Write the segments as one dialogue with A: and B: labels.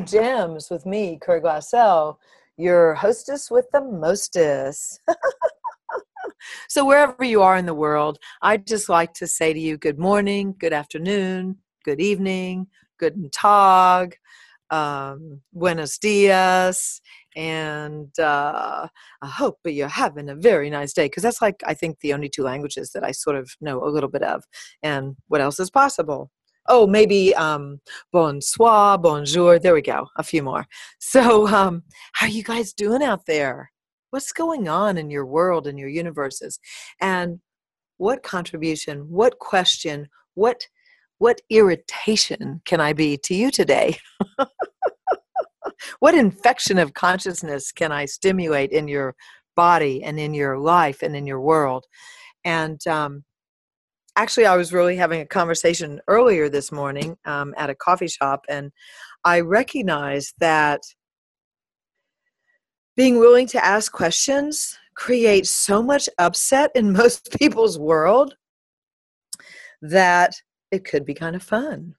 A: Gems with me, Curry Glassell, your hostess with the mostest. so, wherever you are in the world, I'd just like to say to you good morning, good afternoon, good evening, guten tag, um, buenos dias, and uh, I hope you're having a very nice day because that's like I think the only two languages that I sort of know a little bit of. And what else is possible? Oh, maybe um, bonsoir, bonjour. There we go. A few more. So, um, how are you guys doing out there? What's going on in your world and your universes? And what contribution, what question, what what irritation can I be to you today? what infection of consciousness can I stimulate in your body and in your life and in your world? And um, actually, I was really having a conversation earlier this morning um, at a coffee shop, and I recognized that being willing to ask questions creates so much upset in most people's world that it could be kind of fun.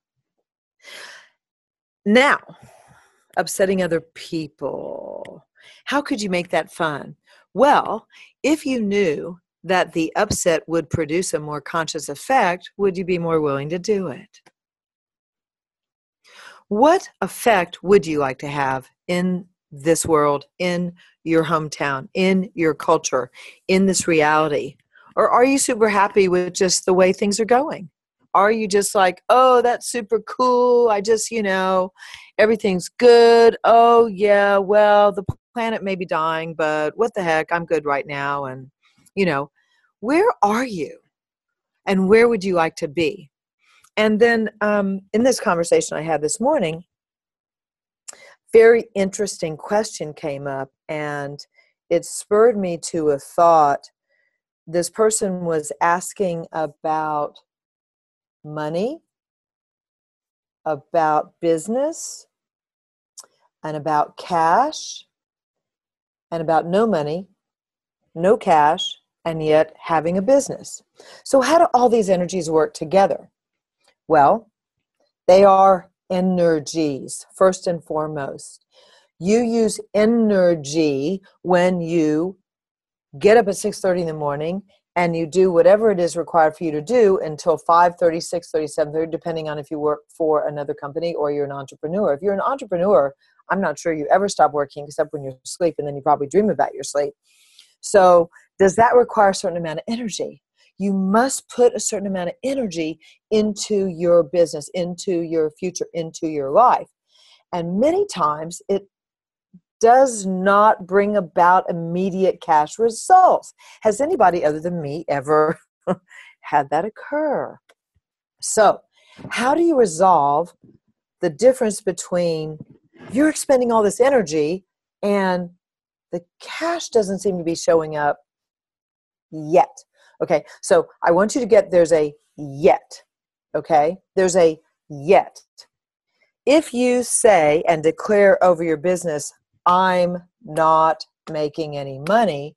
A: Now, upsetting other people. How could you make that fun? Well, if you knew that the upset would produce a more conscious effect, would you be more willing to do it? What effect would you like to have in this world, in your hometown, in your culture, in this reality? Or are you super happy with just the way things are going? Are you just like, oh, that's super cool? I just, you know, everything's good. Oh, yeah, well, the planet may be dying, but what the heck? I'm good right now. And, you know, where are you? And where would you like to be? And then um, in this conversation I had this morning, very interesting question came up, and it spurred me to a thought. This person was asking about money, about business, and about cash, and about no money, no cash, and yet having a business. So, how do all these energies work together? Well, they are energies, first and foremost. You use energy when you get up at 6:30 in the morning and you do whatever it is required for you to do until 5 36 37 30 depending on if you work for another company or you're an entrepreneur if you're an entrepreneur i'm not sure you ever stop working except when you're asleep and then you probably dream about your sleep so does that require a certain amount of energy you must put a certain amount of energy into your business into your future into your life and many times it does not bring about immediate cash results. Has anybody other than me ever had that occur? So, how do you resolve the difference between you're expending all this energy and the cash doesn't seem to be showing up yet? Okay, so I want you to get there's a yet. Okay, there's a yet. If you say and declare over your business, I'm not making any money,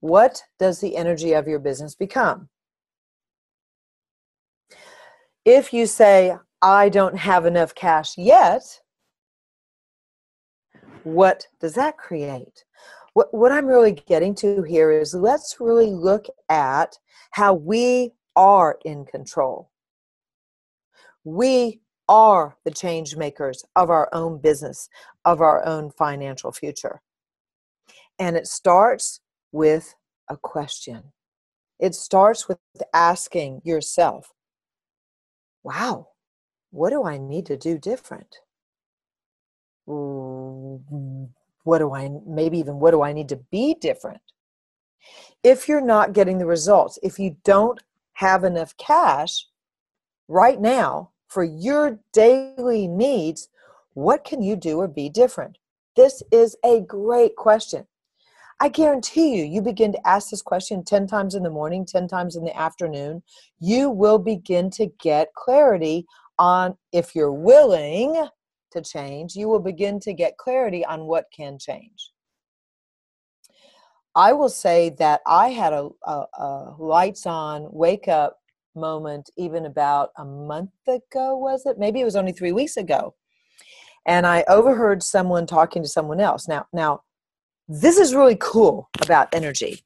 A: what does the energy of your business become? If you say, I don't have enough cash yet, what does that create? What, what I'm really getting to here is let's really look at how we are in control. We are the change makers of our own business, of our own financial future. And it starts with a question. It starts with asking yourself, wow, what do I need to do different? What do I, maybe even what do I need to be different? If you're not getting the results, if you don't have enough cash right now for your daily needs, what can you do or be different? This is a great question. I guarantee you, you begin to ask this question 10 times in the morning, 10 times in the afternoon, you will begin to get clarity on if you're willing to change, you will begin to get clarity on what can change. I will say that I had a, a, a lights on, wake up moment even about a month ago, was it? Maybe it was only three weeks ago. and I overheard someone talking to someone else. Now, now, this is really cool about energy.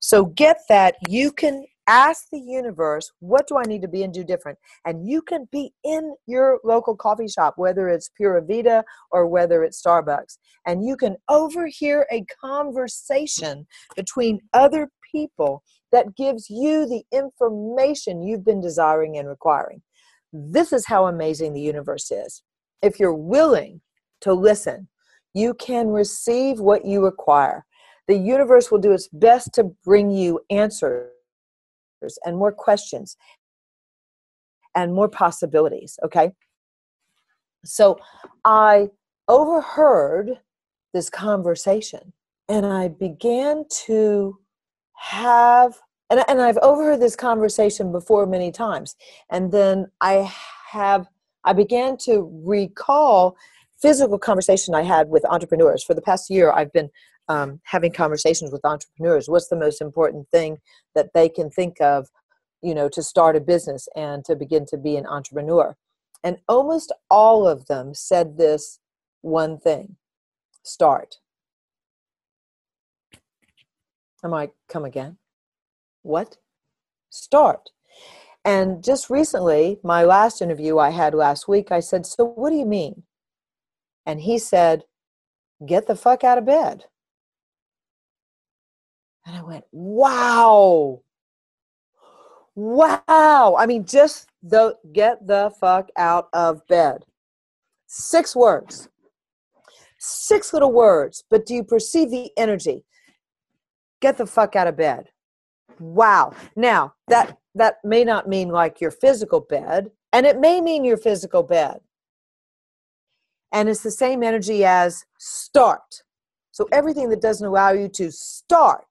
A: So get that you can ask the universe, what do I need to be and do different? And you can be in your local coffee shop, whether it's Pura Vida or whether it's Starbucks, and you can overhear a conversation between other people that gives you the information you've been desiring and requiring. This is how amazing the universe is. If you're willing to listen, you can receive what you require. The universe will do its best to bring you answers and more questions and more possibilities. Okay. So I overheard this conversation and I began to have, and, and I've overheard this conversation before many times. And then I have, I began to recall physical conversation I had with entrepreneurs. For the past year, I've been um, having conversations with entrepreneurs what's the most important thing that they can think of you know to start a business and to begin to be an entrepreneur? And almost all of them said this one thing start. Am i come again? What? Start. And just recently my last interview i had last week i said so what do you mean? And he said get the fuck out of bed and I went, wow. Wow. I mean, just the get the fuck out of bed. Six words. Six little words, but do you perceive the energy? Get the fuck out of bed. Wow. Now, that that may not mean like your physical bed, and it may mean your physical bed. And it's the same energy as start. So everything that doesn't allow you to start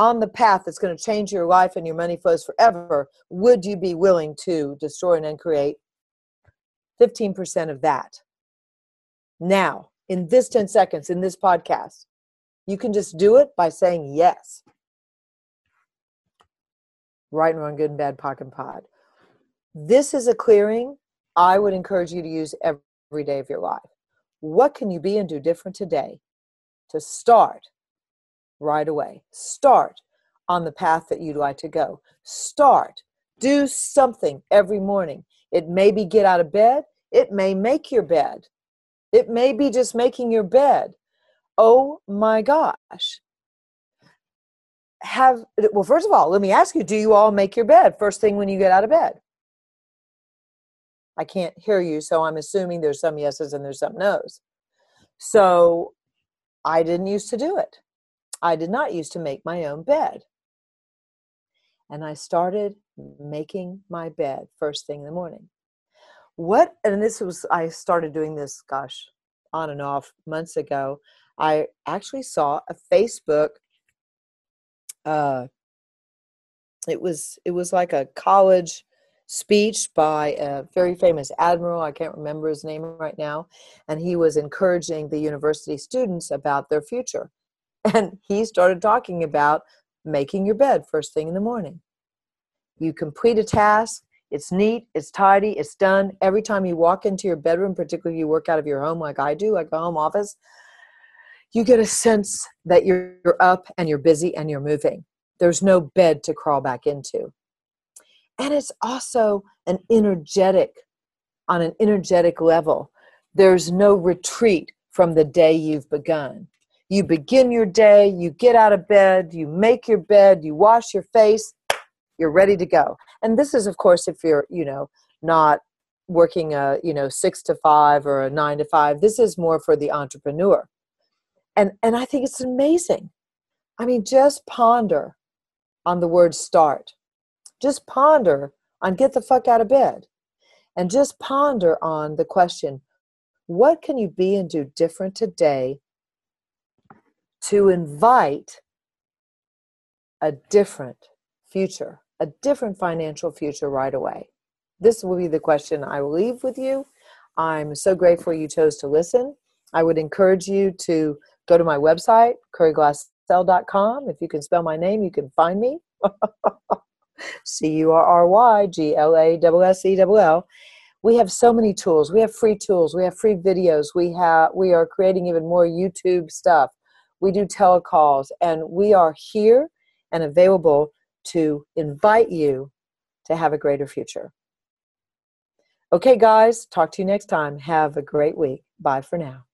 A: on the path that's going to change your life and your money flows forever, would you be willing to destroy and uncreate 15% of that? Now, in this 10 seconds, in this podcast, you can just do it by saying yes. Right and wrong, good and bad, POC and POD. This is a clearing I would encourage you to use every day of your life. What can you be and do different today to start right away. Start on the path that you'd like to go. Start. Do something every morning. It may be get out of bed, it may make your bed, it may be just making your bed. Oh my gosh. Have, well, first of all, let me ask you do you all make your bed first thing when you get out of bed? I can't hear you, so I'm assuming there's some yeses and there's some nos. So I didn't used to do it. I did not used to make my own bed. And I started making my bed first thing in the morning. What, and this was, I started doing this, gosh, on and off months ago. I actually saw a Facebook, uh, it was, it was like a college speech by a very famous admiral. I can't remember his name right now. And he was encouraging the university students about their future. And he started talking about making your bed first thing in the morning. You complete a task, it's neat, it's tidy, it's done. Every time you walk into your bedroom, particularly you work out of your home like I do, like a home office, you get a sense that you're up and you're busy and you're moving. There's no bed to crawl back into. And it's also an energetic, on an energetic level. There's no retreat from the day you've begun you begin your day, you get out of bed, you make your bed, you wash your face, you're ready to go. And this is, of course, if you're, you know, not working a, you know, six to five or a nine to five. This is more for the entrepreneur. And, and I think it's amazing. I mean, just ponder on the word start. Just ponder on get the fuck out of bed. And just ponder on the question what can you be and do different today to invite a different future, a different financial future right away? This will be the question I will leave with you. I'm so grateful you chose to listen. I would encourage you to go to my website, curryglassell.com. If you can spell my name, you can find me. C U R R Y G L A S S E L L. we have so many tools we have free tools we have free videos we have we are creating even more youtube stuff we do telecalls and we are here and available to invite you to have a greater future. Okay guys talk to you next time. Have a great week. Bye for now